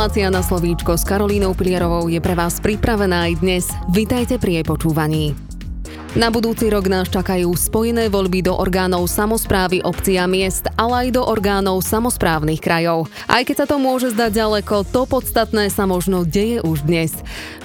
Relácia na slovíčko s Karolínou Pilierovou je pre vás pripravená aj dnes. Vitajte pri jej počúvaní. Na budúci rok nás čakajú spojené voľby do orgánov samozprávy obcí a miest, ale aj do orgánov samozprávnych krajov. Aj keď sa to môže zdať ďaleko, to podstatné sa možno deje už dnes.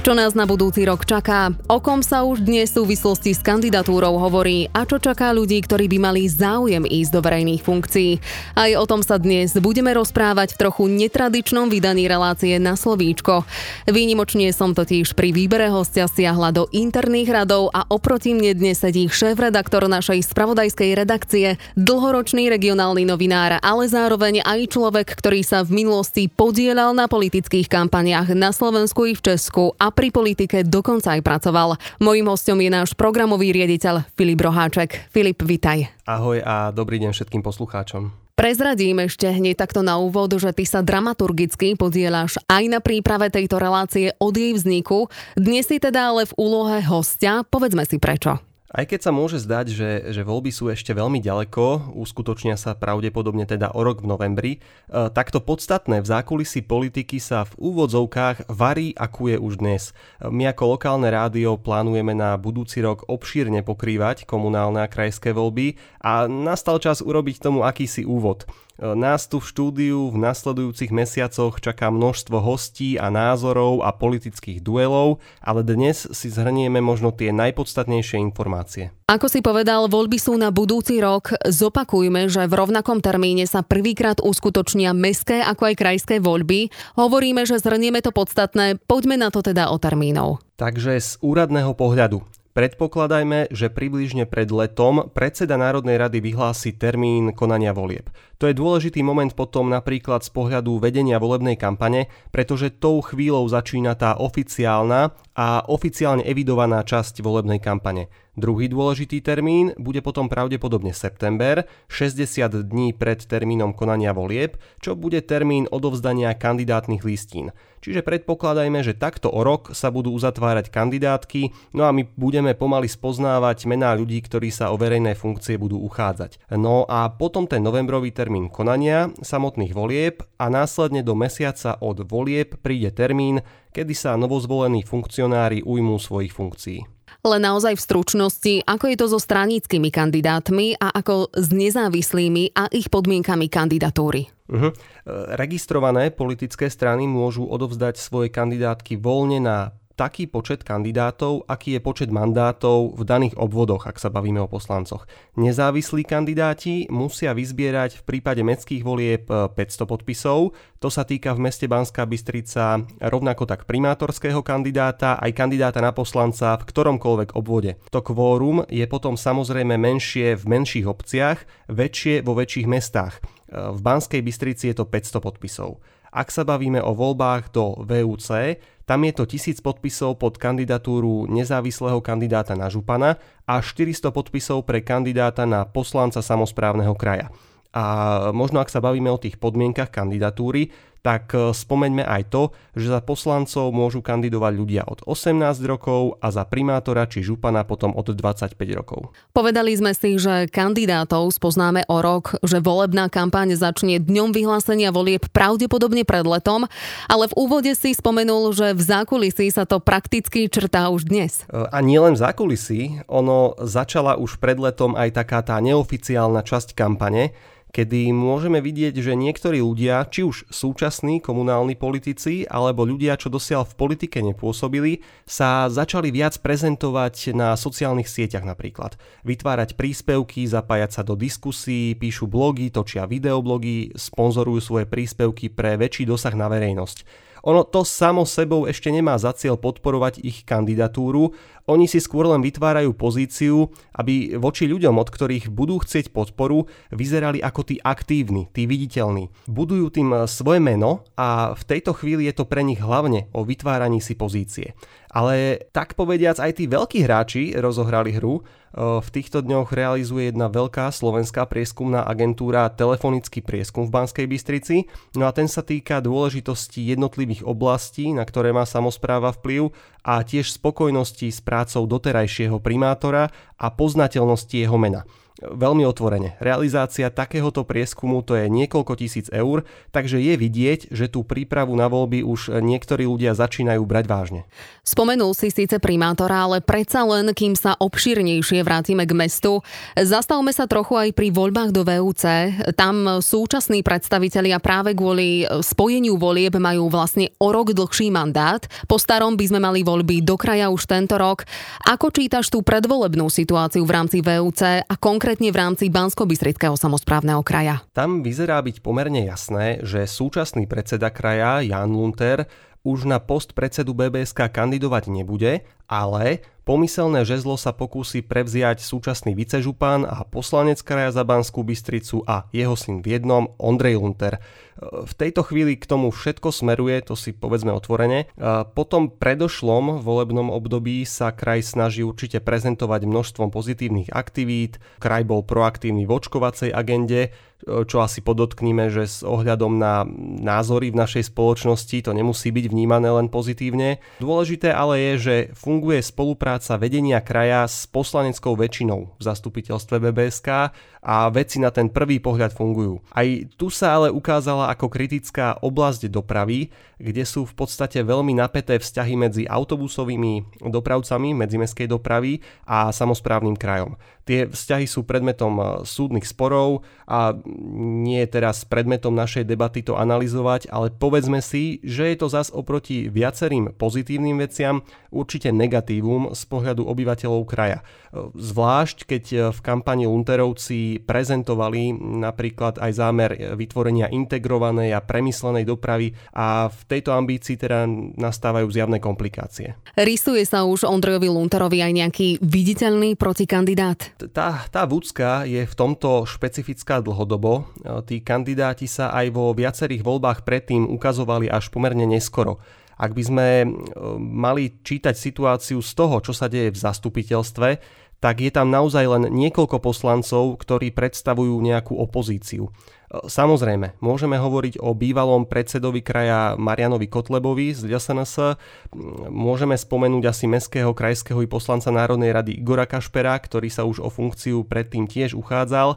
Čo nás na budúci rok čaká, o kom sa už dnes v súvislosti s kandidatúrou hovorí a čo čaká ľudí, ktorí by mali záujem ísť do verejných funkcií. Aj o tom sa dnes budeme rozprávať v trochu netradičnom vydaní relácie na slovíčko. Výnimočne som totiž pri výbere hostia siahla do interných radov a oproti mne dnes sedí šéf-redaktor našej spravodajskej redakcie, dlhoročný regionálny novinár, ale zároveň aj človek, ktorý sa v minulosti podielal na politických kampaniách na Slovensku i v Česku a pri politike dokonca aj pracoval. Mojím hostom je náš programový riaditeľ Filip Roháček. Filip, vitaj. Ahoj a dobrý deň všetkým poslucháčom. Prezradím ešte hneď takto na úvod, že ty sa dramaturgicky podieláš aj na príprave tejto relácie od jej vzniku. Dnes si teda ale v úlohe hostia. Povedzme si prečo. Aj keď sa môže zdať, že, že voľby sú ešte veľmi ďaleko, uskutočnia sa pravdepodobne teda o rok v novembri, e, takto podstatné v zákulisí politiky sa v úvodzovkách varí, akú je už dnes. My ako lokálne rádio plánujeme na budúci rok obšírne pokrývať komunálne a krajské voľby a nastal čas urobiť tomu akýsi úvod. E, nás tu v štúdiu v nasledujúcich mesiacoch čaká množstvo hostí a názorov a politických duelov, ale dnes si zhrnieme možno tie najpodstatnejšie informácie. Ako si povedal, voľby sú na budúci rok. Zopakujme, že v rovnakom termíne sa prvýkrát uskutočnia mestské ako aj krajské voľby. Hovoríme, že zhrnieme to podstatné, poďme na to teda o termínov. Takže z úradného pohľadu. Predpokladajme, že približne pred letom predseda Národnej rady vyhlási termín konania volieb. To je dôležitý moment potom napríklad z pohľadu vedenia volebnej kampane, pretože tou chvíľou začína tá oficiálna a oficiálne evidovaná časť volebnej kampane. Druhý dôležitý termín bude potom pravdepodobne september, 60 dní pred termínom konania volieb, čo bude termín odovzdania kandidátnych listín. Čiže predpokladajme, že takto o rok sa budú uzatvárať kandidátky, no a my budeme pomaly spoznávať mená ľudí, ktorí sa o verejné funkcie budú uchádzať. No a potom ten novembrový termín konania samotných volieb a následne do mesiaca od volieb príde termín, kedy sa novozvolení funkcionári ujmú svojich funkcií. Len naozaj v stručnosti, ako je to so straníckými kandidátmi a ako s nezávislými a ich podmienkami kandidatúry. Uh-huh. Registrované politické strany môžu odovzdať svoje kandidátky voľne na taký počet kandidátov, aký je počet mandátov v daných obvodoch, ak sa bavíme o poslancoch. Nezávislí kandidáti musia vyzbierať v prípade mestských volieb 500 e, podpisov, to sa týka v meste Banská Bystrica rovnako tak primátorského kandidáta, aj kandidáta na poslanca v ktoromkoľvek obvode. To kvórum je potom samozrejme menšie v menších obciach, väčšie vo väčších mestách. E, v Banskej Bystrici je to 500 podpisov. Ak sa bavíme o voľbách do VUC, tam je to 1000 podpisov pod kandidatúru nezávislého kandidáta na župana a 400 podpisov pre kandidáta na poslanca samozprávneho kraja. A možno ak sa bavíme o tých podmienkach kandidatúry, tak e, spomeňme aj to, že za poslancov môžu kandidovať ľudia od 18 rokov a za primátora či župana potom od 25 rokov. Povedali sme si, že kandidátov spoznáme o rok, že volebná kampaň začne dňom vyhlásenia volieb pravdepodobne pred letom, ale v úvode si spomenul, že v zákulisí sa to prakticky črtá už dnes. E, a nielen v zákulisí, ono začala už pred letom aj taká tá neoficiálna časť kampane, kedy môžeme vidieť, že niektorí ľudia, či už súčasní komunálni politici, alebo ľudia, čo dosiaľ v politike nepôsobili, sa začali viac prezentovať na sociálnych sieťach napríklad. Vytvárať príspevky, zapájať sa do diskusí, píšu blogy, točia videoblogy, sponzorujú svoje príspevky pre väčší dosah na verejnosť. Ono to samo sebou ešte nemá za cieľ podporovať ich kandidatúru, oni si skôr len vytvárajú pozíciu, aby voči ľuďom, od ktorých budú chcieť podporu, vyzerali ako tí aktívni, tí viditeľní. Budujú tým svoje meno a v tejto chvíli je to pre nich hlavne o vytváraní si pozície. Ale tak povediac aj tí veľkí hráči rozohrali hru. V týchto dňoch realizuje jedna veľká slovenská prieskumná agentúra telefonický prieskum v Banskej Bystrici. No a ten sa týka dôležitosti jednotlivých oblastí, na ktoré má samozpráva vplyv a tiež spokojnosti s prácou doterajšieho primátora a poznateľnosti jeho mena. Veľmi otvorene. Realizácia takéhoto prieskumu to je niekoľko tisíc eur, takže je vidieť, že tú prípravu na voľby už niektorí ľudia začínajú brať vážne. Spomenul si síce primátora, ale predsa len, kým sa obšírnejšie vrátime k mestu, zastavme sa trochu aj pri voľbách do VUC. Tam súčasní predstavitelia práve kvôli spojeniu volieb majú vlastne o rok dlhší mandát. Po starom by sme mali voľby do kraja už tento rok. Ako čítaš tú predvolebnú situáciu v rámci VUC a konkrétne v rámci bansko samozprávneho kraja? Tam vyzerá byť pomerne jasné, že súčasný predseda kraja Jan Lunter už na post predsedu BBSK kandidovať nebude, ale pomyselné žezlo sa pokúsi prevziať súčasný vicežupan a poslanec kraja za Banskú Bystricu a jeho syn v jednom, Ondrej Lunter. V tejto chvíli k tomu všetko smeruje, to si povedzme otvorene. Po tom predošlom volebnom období sa kraj snaží určite prezentovať množstvom pozitívnych aktivít. Kraj bol proaktívny v očkovacej agende, čo asi podotkníme, že s ohľadom na názory v našej spoločnosti to nemusí byť vnímané len pozitívne. Dôležité ale je, že funguje spolupráca vedenia kraja s poslaneckou väčšinou v zastupiteľstve BBSK a veci na ten prvý pohľad fungujú. Aj tu sa ale ukázala ako kritická oblasť dopravy, kde sú v podstate veľmi napäté vzťahy medzi autobusovými dopravcami medzimestskej dopravy a samozprávnym krajom. Tie vzťahy sú predmetom e, súdnych sporov a nie je teraz predmetom našej debaty to analyzovať, ale povedzme si, že je to zas oproti viacerým pozitívnym veciam určite negatívum z pohľadu obyvateľov kraja. E, zvlášť keď e, v kampani Lunterovci prezentovali napríklad aj zámer vytvorenia integrovanej a premyslenej dopravy a v tejto ambícii teda nastávajú zjavné komplikácie. Rysuje sa už Ondrejovi Lunterovi aj nejaký viditeľný protikandidát? Tá, tá Vúcka je v tomto špecifická dlhodobo. E, tí kandidáti sa aj vo viacerých voľbách predtým ukazovali až pomerne neskoro. Ak by sme e, mali čítať situáciu z toho, čo sa deje v zastupiteľstve, tak je tam naozaj len niekoľko poslancov, ktorí predstavujú nejakú opozíciu. Samozrejme, môžeme hovoriť o bývalom predsedovi kraja Marianovi Kotlebovi z LSNS, môžeme spomenúť asi mestského, krajského i poslanca Národnej rady Igora Kašpera, ktorý sa už o funkciu predtým tiež uchádzal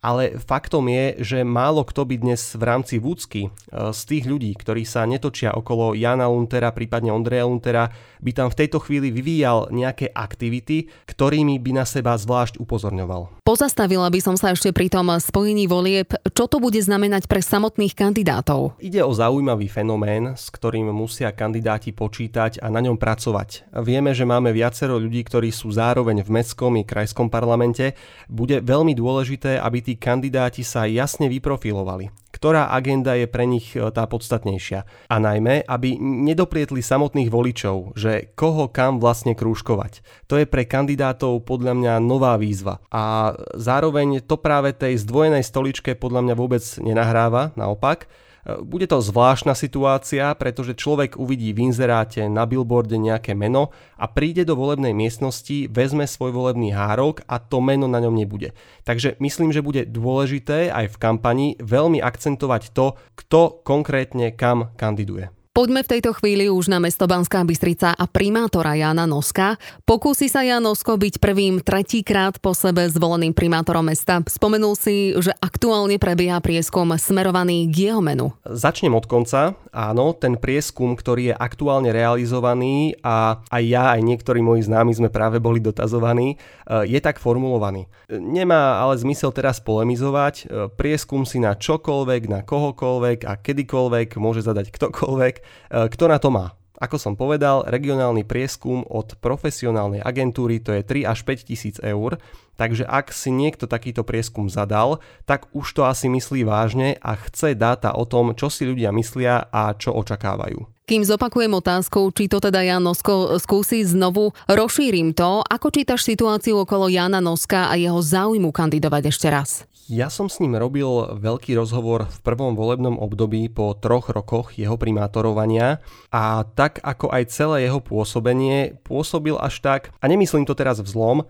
ale faktom je, že málo kto by dnes v rámci Vúcky e, z tých ľudí, ktorí sa netočia okolo Jana Luntera, prípadne Ondreja Luntera, by tam v tejto chvíli vyvíjal nejaké aktivity, ktorými by na seba zvlášť upozorňoval. Pozastavila by som sa ešte pri tom spojení volieb. Čo to bude znamenať pre samotných kandidátov? Ide o zaujímavý fenomén, s ktorým musia kandidáti počítať a na ňom pracovať. Vieme, že máme viacero ľudí, ktorí sú zároveň v mestskom i krajskom parlamente. Bude veľmi dôležité, aby tí kandidáti sa jasne vyprofilovali. Ktorá agenda je pre nich e, tá podstatnejšia. A najmä, aby nedoprietli samotných voličov, že koho kam vlastne krúžkovať. To je pre kandidátov podľa mňa nová výzva. A zároveň to práve tej zdvojenej stoličke podľa mňa vôbec nenahráva, naopak bude to zvláštna situácia, pretože človek uvidí v inzeráte na billboarde nejaké meno a príde do volebnej miestnosti, vezme svoj volebný hárok a to meno na ňom nebude. Takže myslím, že bude dôležité aj v kampani veľmi akcentovať to, kto konkrétne kam kandiduje. Poďme v tejto chvíli už na mesto Banská Bystrica a primátora Jana Noska. Pokúsi sa Jan Nosko byť prvým tretíkrát po sebe zvoleným primátorom mesta. Spomenul si, že aktuálne prebieha prieskum smerovaný k jeho menu. Začnem od konca. Áno, ten prieskum, ktorý je aktuálne realizovaný a aj ja, aj niektorí moji známi sme práve boli dotazovaní, je tak formulovaný. Nemá ale zmysel teraz polemizovať. Prieskum si na čokoľvek, na kohokoľvek a kedykoľvek môže zadať ktokoľvek E, kto na to má? Ako som povedal, regionálny prieskum od profesionálnej agentúry to je 3 až 5 tisíc eur, takže ak si niekto takýto prieskum zadal, tak už to asi myslí vážne a chce dáta o tom, čo si ľudia myslia a čo očakávajú. Kým zopakujem otázku, či to teda Jan Nosko skúsi znovu, rozšírim to. Ako čítaš situáciu okolo Jana Noska a jeho záujmu kandidovať ešte raz? Ja som s ním robil veľký rozhovor v prvom volebnom období po troch rokoch jeho primátorovania a tak ako aj celé jeho pôsobenie pôsobil až tak, a nemyslím to teraz vzlom, e,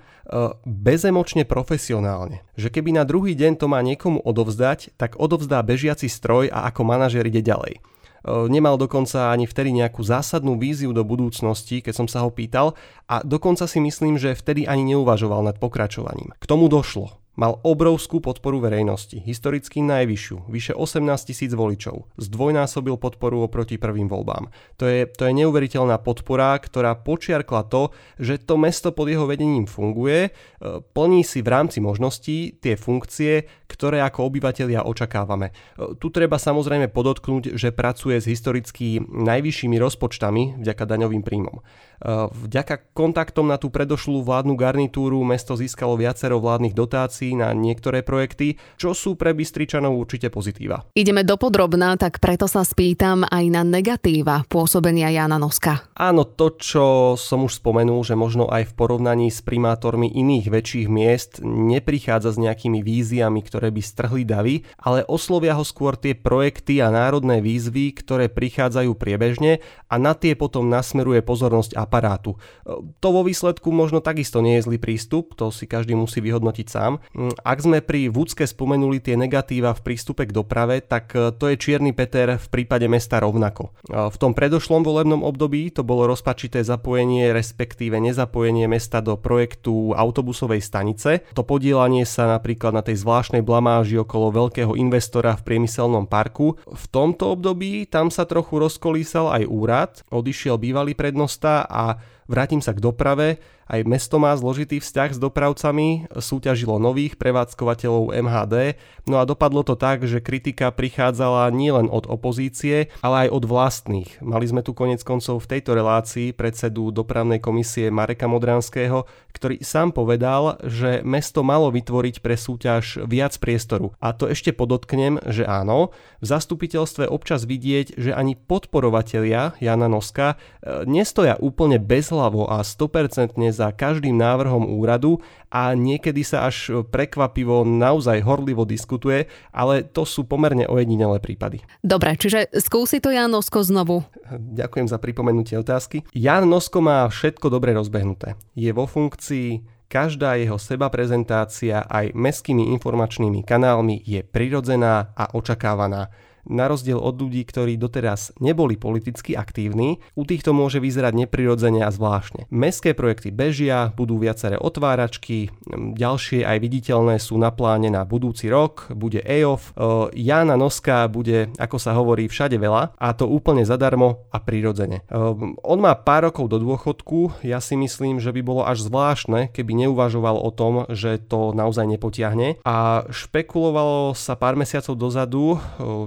bezemočne profesionálne. Že keby na druhý deň to má niekomu odovzdať, tak odovzdá bežiaci stroj a ako manažer ide ďalej. Nemal dokonca ani vtedy nejakú zásadnú víziu do budúcnosti, keď som sa ho pýtal a dokonca si myslím, že vtedy ani neuvažoval nad pokračovaním. K tomu došlo Mal obrovskú podporu verejnosti, historicky najvyššiu, vyše 18 tisíc voličov. Zdvojnásobil podporu oproti prvým voľbám. To je, to je neuveriteľná podpora, ktorá počiarkla to, že to mesto pod jeho vedením funguje, e, plní si v rámci možností tie funkcie, ktoré ako obyvateľia očakávame. E, tu treba samozrejme podotknúť, že pracuje s historicky najvyššími rozpočtami vďaka daňovým príjmom. E, vďaka kontaktom na tú predošlú vládnu garnitúru mesto získalo viacero vládnych dotácií na niektoré projekty, čo sú pre Bystričanov určite pozitíva. Ideme do podrobná, tak preto sa spýtam aj na negatíva pôsobenia Jana Noska. Áno, to, čo som už spomenul, že možno aj v porovnaní s primátormi iných väčších miest neprichádza s nejakými víziami, ktoré by strhli davy, ale oslovia ho skôr tie projekty a národné výzvy, ktoré prichádzajú priebežne a na tie potom nasmeruje pozornosť aparátu. To vo výsledku možno takisto nie je zlý prístup, to si každý musí vyhodnotiť sám. Ak sme pri Vúcke spomenuli tie negatíva v prístupe k doprave, tak e, to je Čierny Peter v prípade mesta rovnako. E, v tom predošlom volebnom období to bolo rozpačité zapojenie, respektíve nezapojenie mesta do projektu autobusovej stanice. To podielanie sa napríklad na tej zvláštnej blamáži okolo veľkého investora v priemyselnom parku. V tomto období tam sa trochu rozkolísal aj úrad, odišiel bývalý prednosta a vrátim sa k doprave aj mesto má zložitý vzťah s dopravcami, súťažilo nových prevádzkovateľov MHD, no a dopadlo to tak, že kritika prichádzala nielen od opozície, ale aj od vlastných. Mali sme tu konec koncov v tejto relácii predsedu dopravnej komisie Mareka Modranského, ktorý sám povedal, že mesto malo vytvoriť pre súťaž viac priestoru. A to ešte podotknem, že áno, v zastupiteľstve občas vidieť, že ani podporovatelia Jana Noska e, nestoja úplne bezhlavo a 100% za každým návrhom úradu a niekedy sa až prekvapivo naozaj horlivo diskutuje, ale to sú pomerne ojedinelé prípady. Dobre, čiže skúsi to Jan Nosko znovu. Ďakujem za pripomenutie otázky. Jan Nosko má všetko dobre rozbehnuté. Je vo funkcii, každá jeho seba prezentácia aj meskými informačnými kanálmi je prirodzená a očakávaná na rozdiel od ľudí, ktorí doteraz neboli politicky aktívni, u týchto môže vyzerať neprirodzene a zvláštne. Mestské projekty bežia, budú viaceré otváračky, ďalšie aj viditeľné sú na pláne na budúci rok, bude EOF, Jana Noska bude, ako sa hovorí, všade veľa a to úplne zadarmo a prirodzene. On má pár rokov do dôchodku, ja si myslím, že by bolo až zvláštne, keby neuvažoval o tom, že to naozaj nepotiahne a špekulovalo sa pár mesiacov dozadu,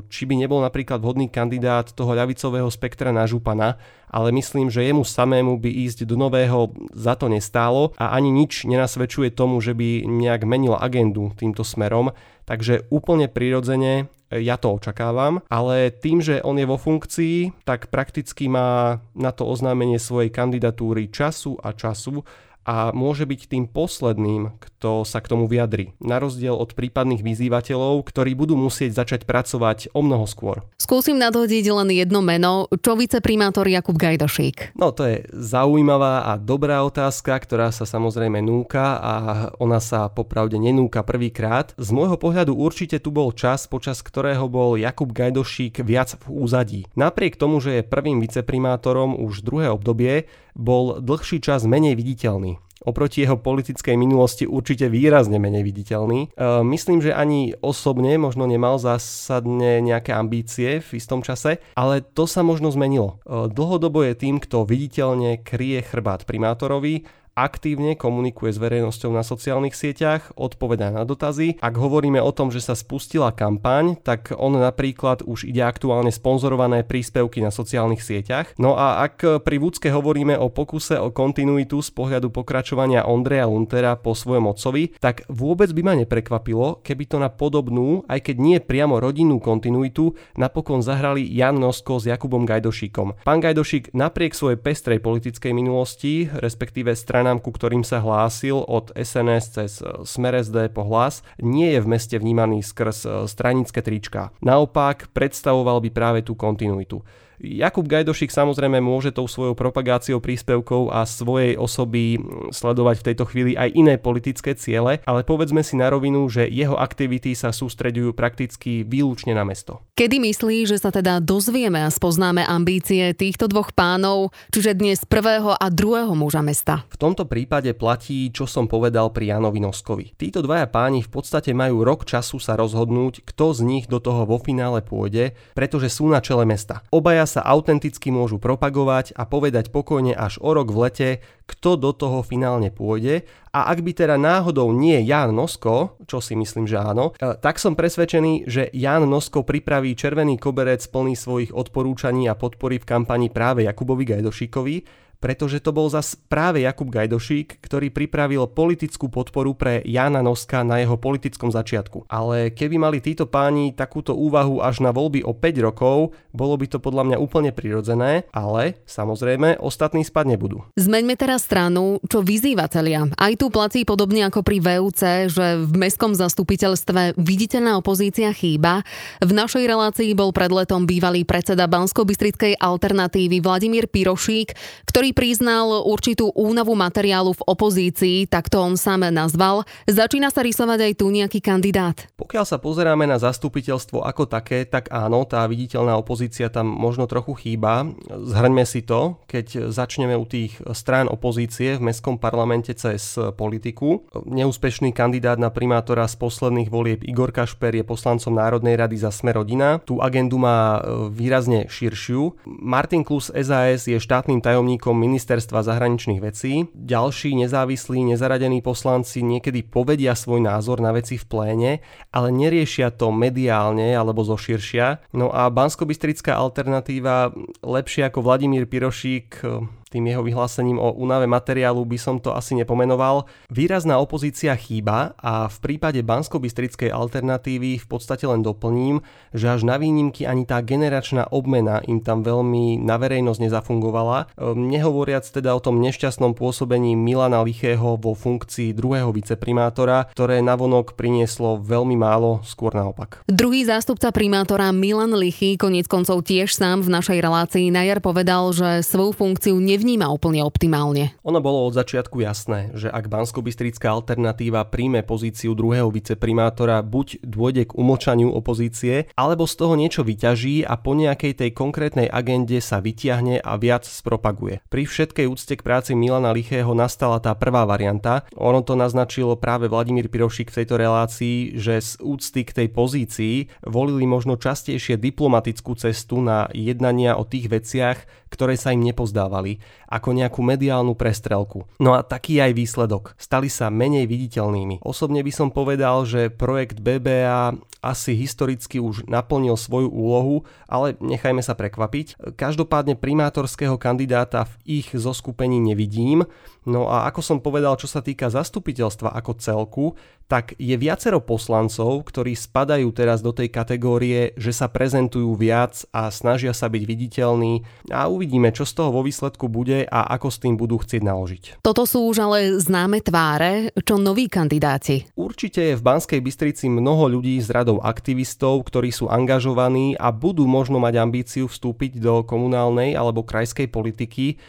či či by nebol napríklad vhodný kandidát toho ľavicového spektra na župana, ale myslím, že jemu samému by ísť do nového za to nestálo a ani nič nenasvedčuje tomu, že by nejak menil agendu týmto smerom, takže úplne prirodzene ja to očakávam, ale tým, že on je vo funkcii, tak prakticky má na to oznámenie svojej kandidatúry času a času a môže byť tým posledným, kto sa k tomu vyjadri. Na rozdiel od prípadných vyzývateľov, ktorí budú musieť začať pracovať o mnoho skôr. Skúsim nadhodiť len jedno meno. Čo viceprimátor Jakub Gajdošík? No to je zaujímavá a dobrá otázka, ktorá sa samozrejme núka a ona sa popravde nenúka prvýkrát. Z môjho pohľadu určite tu bol čas, počas ktorého bol Jakub Gajdošík viac v úzadí. Napriek tomu, že je prvým viceprimátorom už druhé obdobie, bol dlhší čas menej viditeľný. Oproti jeho politickej minulosti určite výrazne menej viditeľný. E, myslím, že ani osobne možno nemal zásadne nejaké ambície v istom čase, ale to sa možno zmenilo. E, dlhodobo je tým, kto viditeľne kryje chrbát primátorovi aktívne komunikuje s verejnosťou na sociálnych sieťach, odpovedá na dotazy. Ak hovoríme o tom, že sa spustila kampaň, tak on napríklad už ide aktuálne sponzorované príspevky na sociálnych sieťach. No a ak pri Vúcke hovoríme o pokuse o kontinuitu z pohľadu pokračovania Ondreja Luntera po svojom otcovi, tak vôbec by ma neprekvapilo, keby to na podobnú, aj keď nie priamo rodinnú kontinuitu, napokon zahrali Jan Nosko s Jakubom Gajdošíkom. Pán Gajdošík napriek svojej pestrej politickej minulosti, respektíve strany stranám, ku ktorým sa hlásil od SNS cez e, Smer SD po hlas, nie je v meste vnímaný skrz e, stranické trička. Naopak predstavoval by práve tú kontinuitu. Jakub Gajdošik samozrejme môže tou svojou propagáciou príspevkov a svojej osoby sledovať v tejto chvíli aj iné politické ciele, ale povedzme si na rovinu, že jeho aktivity sa sústreďujú prakticky výlučne na mesto. Kedy myslí, že sa teda dozvieme a spoznáme ambície týchto dvoch pánov, čiže dnes prvého a druhého muža mesta? V tomto prípade platí, čo som povedal pri Janovi Noskovi. Títo dvaja páni v podstate majú rok času sa rozhodnúť, kto z nich do toho vo finále pôjde, pretože sú na čele mesta. Obaja sa autenticky môžu propagovať a povedať pokojne až o rok v lete, kto do toho finálne pôjde. A ak by teda náhodou nie Jan Nosko, čo si myslím, že áno, e, tak som presvedčený, že Jan Nosko pripraví červený koberec plný svojich odporúčaní a podpory v kampani práve Jakubovi Gajdošíkovi pretože to bol zas práve Jakub Gajdošík, ktorý pripravil politickú podporu pre Jana Noska na jeho politickom začiatku. Ale keby mali títo páni takúto úvahu až na voľby o 5 rokov, bolo by to podľa mňa úplne prirodzené, ale samozrejme ostatní spať nebudú. Zmeňme teraz stranu, čo vyzývatelia. Aj tu platí podobne ako pri VUC, že v mestskom zastupiteľstve viditeľná opozícia chýba. V našej relácii bol pred letom bývalý predseda Bansko-Bystrickej alternatívy Vladimír Pirošík, ktorý priznal určitú únavu materiálu v opozícii, tak to on sám nazval. Začína sa rysovať aj tu nejaký kandidát. Pokiaľ sa pozeráme na zastupiteľstvo ako také, tak áno, tá viditeľná opozícia tam možno trochu chýba. Zhrňme si to, keď začneme u tých strán opozície v mestskom parlamente cez politiku. Neúspešný kandidát na primátora z posledných volieb Igor Kašper je poslancom Národnej rady za Sme rodina. Tú agendu má výrazne širšiu. Martin Klus SAS je štátnym tajomníkom ministerstva zahraničných vecí. Ďalší nezávislí, nezaradení poslanci niekedy povedia svoj názor na veci v pléne, ale neriešia to mediálne alebo zo širšia. No a bansko alternatíva lepšie ako Vladimír Pirošík tým jeho vyhlásením o únave materiálu by som to asi nepomenoval. Výrazná opozícia chýba a v prípade bansko alternatívy v podstate len doplním, že až na výnimky ani tá generačná obmena im tam veľmi na verejnosť nezafungovala. Ehm, nehovoriac teda o tom nešťastnom pôsobení Milana Lichého vo funkcii druhého viceprimátora, ktoré navonok prinieslo veľmi málo, skôr naopak. Druhý zástupca primátora Milan Lichy konec koncov tiež sám v našej relácii na jar povedal, že svoju funkciu nevy nevníma úplne optimálne. Ono bolo od začiatku jasné, že ak bansko alternatíva príjme pozíciu druhého viceprimátora, buď dôjde k umočaniu opozície, alebo z toho niečo vyťaží a po nejakej tej konkrétnej agende sa vytiahne a viac spropaguje. Pri všetkej úcte k práci Milana Lichého nastala tá prvá varianta. Ono to naznačilo práve Vladimír Pirošik v tejto relácii, že z úcty k tej pozícii volili možno častejšie diplomatickú cestu na jednania o tých veciach, ktoré sa im nepozdávali, ako nejakú mediálnu prestrelku. No a taký aj výsledok. Stali sa menej viditeľnými. Osobne by som povedal, že projekt BBA asi historicky už naplnil svoju úlohu, ale nechajme sa prekvapiť. Každopádne primátorského kandidáta v ich zoskupení nevidím, no a ako som povedal, čo sa týka zastupiteľstva ako celku, tak je viacero poslancov, ktorí spadajú teraz do tej kategórie, že sa prezentujú viac a snažia sa byť viditeľní a uvidíme, čo z toho vo výsledku bude a ako s tým budú chcieť naložiť. Toto sú už ale známe tváre, čo noví kandidáti. Určite je v Banskej Bystrici mnoho ľudí z radou aktivistov, ktorí sú angažovaní a budú možno mať ambíciu vstúpiť do komunálnej alebo krajskej politiky.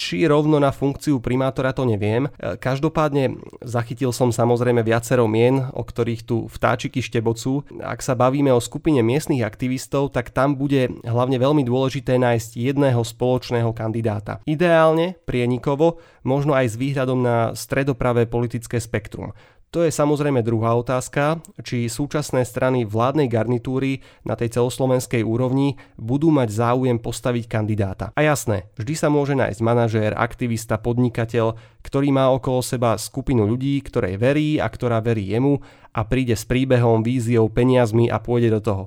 Či rovno na funkciu primátora to neviem. Každopádne zachytil som samozrejme viacero mien, o ktorých tu vtáčiky štebocú. Ak sa bavíme o skupine miestnych aktivistov, tak tam bude hlavne veľmi dôležité nájsť jedného spoločného kandidáta. Ideálne, prienikovo, možno aj s výhľadom na stredopravé politické spektrum. To je samozrejme druhá otázka, či súčasné strany vládnej garnitúry na tej celoslovenskej úrovni budú mať záujem postaviť kandidáta. A jasné, vždy sa môže nájsť manažér, aktivista, podnikateľ, ktorý má okolo seba skupinu ľudí, ktorej verí a ktorá verí jemu a príde s príbehom, víziou, peniazmi a pôjde do toho.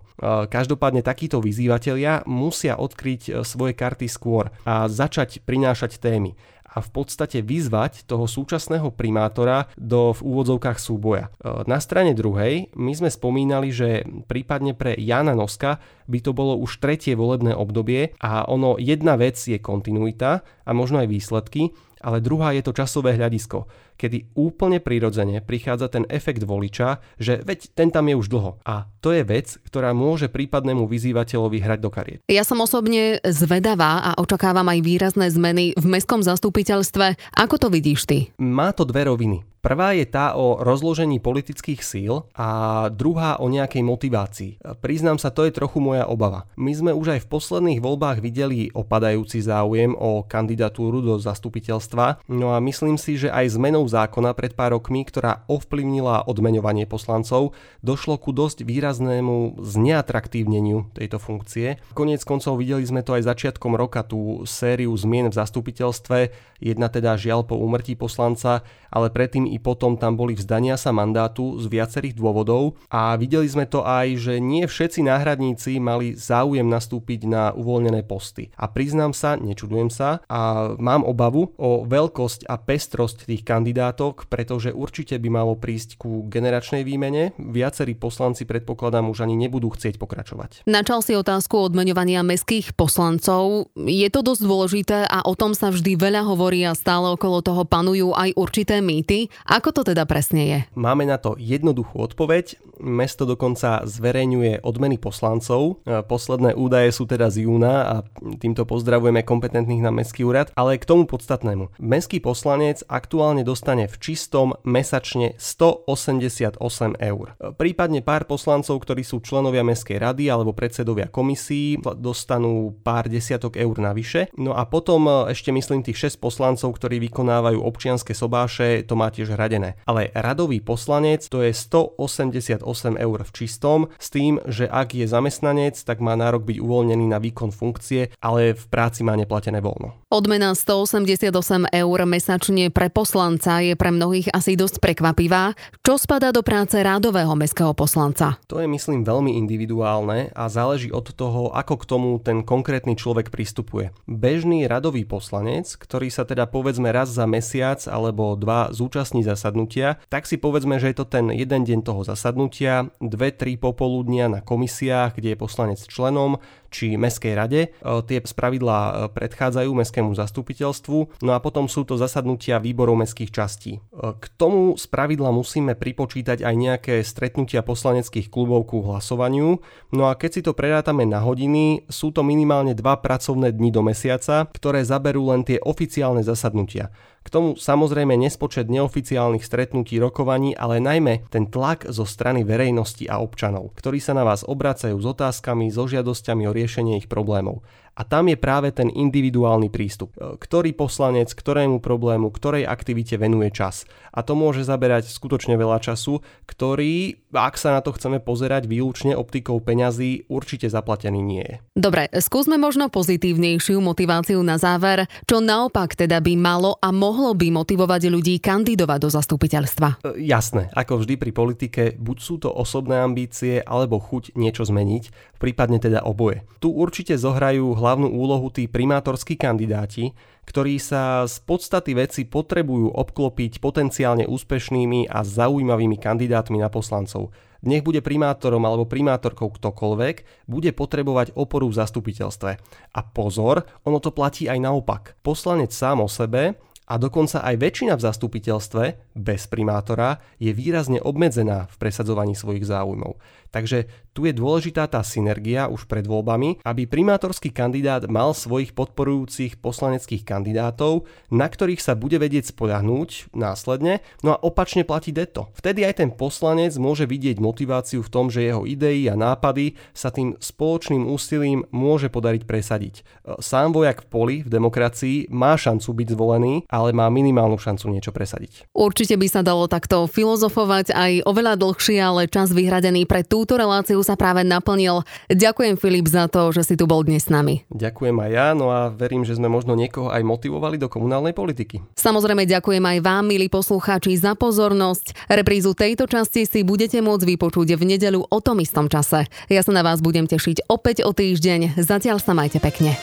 Každopádne takíto vyzývatelia musia odkryť svoje karty skôr a začať prinášať témy a v podstate vyzvať toho súčasného primátora do v úvodzovkách súboja. E, na strane druhej my sme spomínali, že prípadne pre Jana Noska by to bolo už tretie volebné obdobie a ono jedna vec je kontinuita a možno aj výsledky, ale druhá je to časové hľadisko. Kedy úplne prirodzene prichádza ten efekt voliča, že veď ten tam je už dlho. A to je vec, ktorá môže prípadnému vyzývateľovi hrať do kariet. Ja som osobne zvedavá a očakávam aj výrazné zmeny v mestskom zastupiteľstve. Ako to vidíš ty? Má to dve roviny. Prvá je tá o rozložení politických síl a druhá o nejakej motivácii. Priznám sa, to je trochu moja obava. My sme už aj v posledných voľbách videli opadajúci záujem o kandidatúru do zastupiteľstva, no a myslím si, že aj zmenou zákona pred pár rokmi, ktorá ovplyvnila odmeňovanie poslancov, došlo ku dosť výraznému zneatraktívneniu tejto funkcie. Konec koncov videli sme to aj začiatkom roka, tú sériu zmien v zastupiteľstve, jedna teda žiaľ po úmrtí poslanca, ale predtým i potom tam boli vzdania sa mandátu z viacerých dôvodov a videli sme to aj, že nie všetci náhradníci mali záujem nastúpiť na uvoľnené posty. A priznám sa, nečudujem sa a mám obavu o veľkosť a pestrosť tých kandidátok, pretože určite by malo prísť ku generačnej výmene. Viacerí poslanci predpokladám už ani nebudú chcieť pokračovať. Načal si otázku odmeňovania mestských poslancov. Je to dosť dôležité a o tom sa vždy veľa hovorí a stále okolo toho panujú aj určité mýty. Ako to teda presne je? Máme na to jednoduchú odpoveď. Mesto dokonca zverejňuje odmeny poslancov. E, posledné údaje sú teda z júna a týmto pozdravujeme kompetentných na Mestský úrad. Ale k tomu podstatnému. Mestský poslanec aktuálne dostane v čistom mesačne 188 eur. Prípadne pár poslancov, ktorí sú členovia Mestskej rady alebo predsedovia komisí, dostanú pár desiatok eur navyše. No a potom e, ešte myslím tých 6 poslancov, ktorí vykonávajú občianske sobáše, to má tiež hradené. Ale radový poslanec to je 188 eur v čistom s tým, že ak je zamestnanec, tak má nárok byť uvoľnený na výkon funkcie, ale v práci má neplatené voľno. Odmena 188 eur mesačne pre poslanca je pre mnohých asi dosť prekvapivá. Čo spadá do práce rádového mestského poslanca? To je myslím veľmi individuálne a záleží od toho, ako k tomu ten konkrétny človek pristupuje. Bežný radový poslanec, ktorý sa teda povedzme raz za mesiac alebo dva zúčastní zasadnutia, tak si povedzme, že je to ten jeden deň toho zasadnutia, dve, tri popoludnia na komisiách, kde je poslanec členom, či Mestskej rade. E, tie spravidla e, predchádzajú Mestskému zastupiteľstvu, no a potom sú to zasadnutia výborov mestských častí. E, k tomu spravidla musíme pripočítať aj nejaké stretnutia poslaneckých klubov ku hlasovaniu, no a keď si to prerátame na hodiny, sú to minimálne dva pracovné dni do mesiaca, ktoré zaberú len tie oficiálne zasadnutia. K tomu samozrejme nespočet neoficiálnych stretnutí rokovaní, ale najmä ten tlak zo strany verejnosti a občanov, ktorí sa na vás obracajú s otázkami, so žiadosťami o riešenie ich problémov. A tam je práve ten individuálny prístup. E, ktorý poslanec, ktorému problému, ktorej aktivite venuje čas. A to môže zaberať skutočne veľa času, ktorý, ak sa na to chceme pozerať výlučne optikou peňazí, určite zaplatený nie je. Dobre, skúsme možno pozitívnejšiu motiváciu na záver, čo naopak teda by malo a mohlo by motivovať ľudí kandidovať do zastupiteľstva. E, jasné, ako vždy pri politike, buď sú to osobné ambície alebo chuť niečo zmeniť, prípadne teda oboje. Tu určite zohrajú hlavnú úlohu tí primátorskí kandidáti, ktorí sa z podstaty veci potrebujú obklopiť potenciálne úspešnými a zaujímavými kandidátmi na poslancov. Nech bude primátorom alebo primátorkou ktokoľvek, bude potrebovať oporu v zastupiteľstve. A pozor, ono to platí aj naopak. Poslanec sám o sebe a dokonca aj väčšina v zastupiteľstve bez primátora je výrazne obmedzená v presadzovaní svojich záujmov. Takže tu je dôležitá tá synergia už pred voľbami, aby primátorský kandidát mal svojich podporujúcich poslaneckých kandidátov, na ktorých sa bude vedieť spoľahnúť následne, no a opačne platí deto. Vtedy aj ten poslanec môže vidieť motiváciu v tom, že jeho idei a nápady sa tým spoločným úsilím môže podariť presadiť. Sám vojak v poli v demokracii má šancu byť zvolený, ale má minimálnu šancu niečo presadiť. Určite by sa dalo takto filozofovať aj oveľa dlhšie, ale čas vyhradený pre túto reláciu sa práve naplnil. Ďakujem Filip za to, že si tu bol dnes s nami. Ďakujem aj ja, no a verím, že sme možno niekoho aj motivovali do komunálnej politiky. Samozrejme ďakujem aj vám, milí poslucháči, za pozornosť. Reprízu tejto časti si budete môcť vypočuť v nedeľu o tom istom čase. Ja sa na vás budem tešiť opäť o týždeň. Zatiaľ sa majte pekne.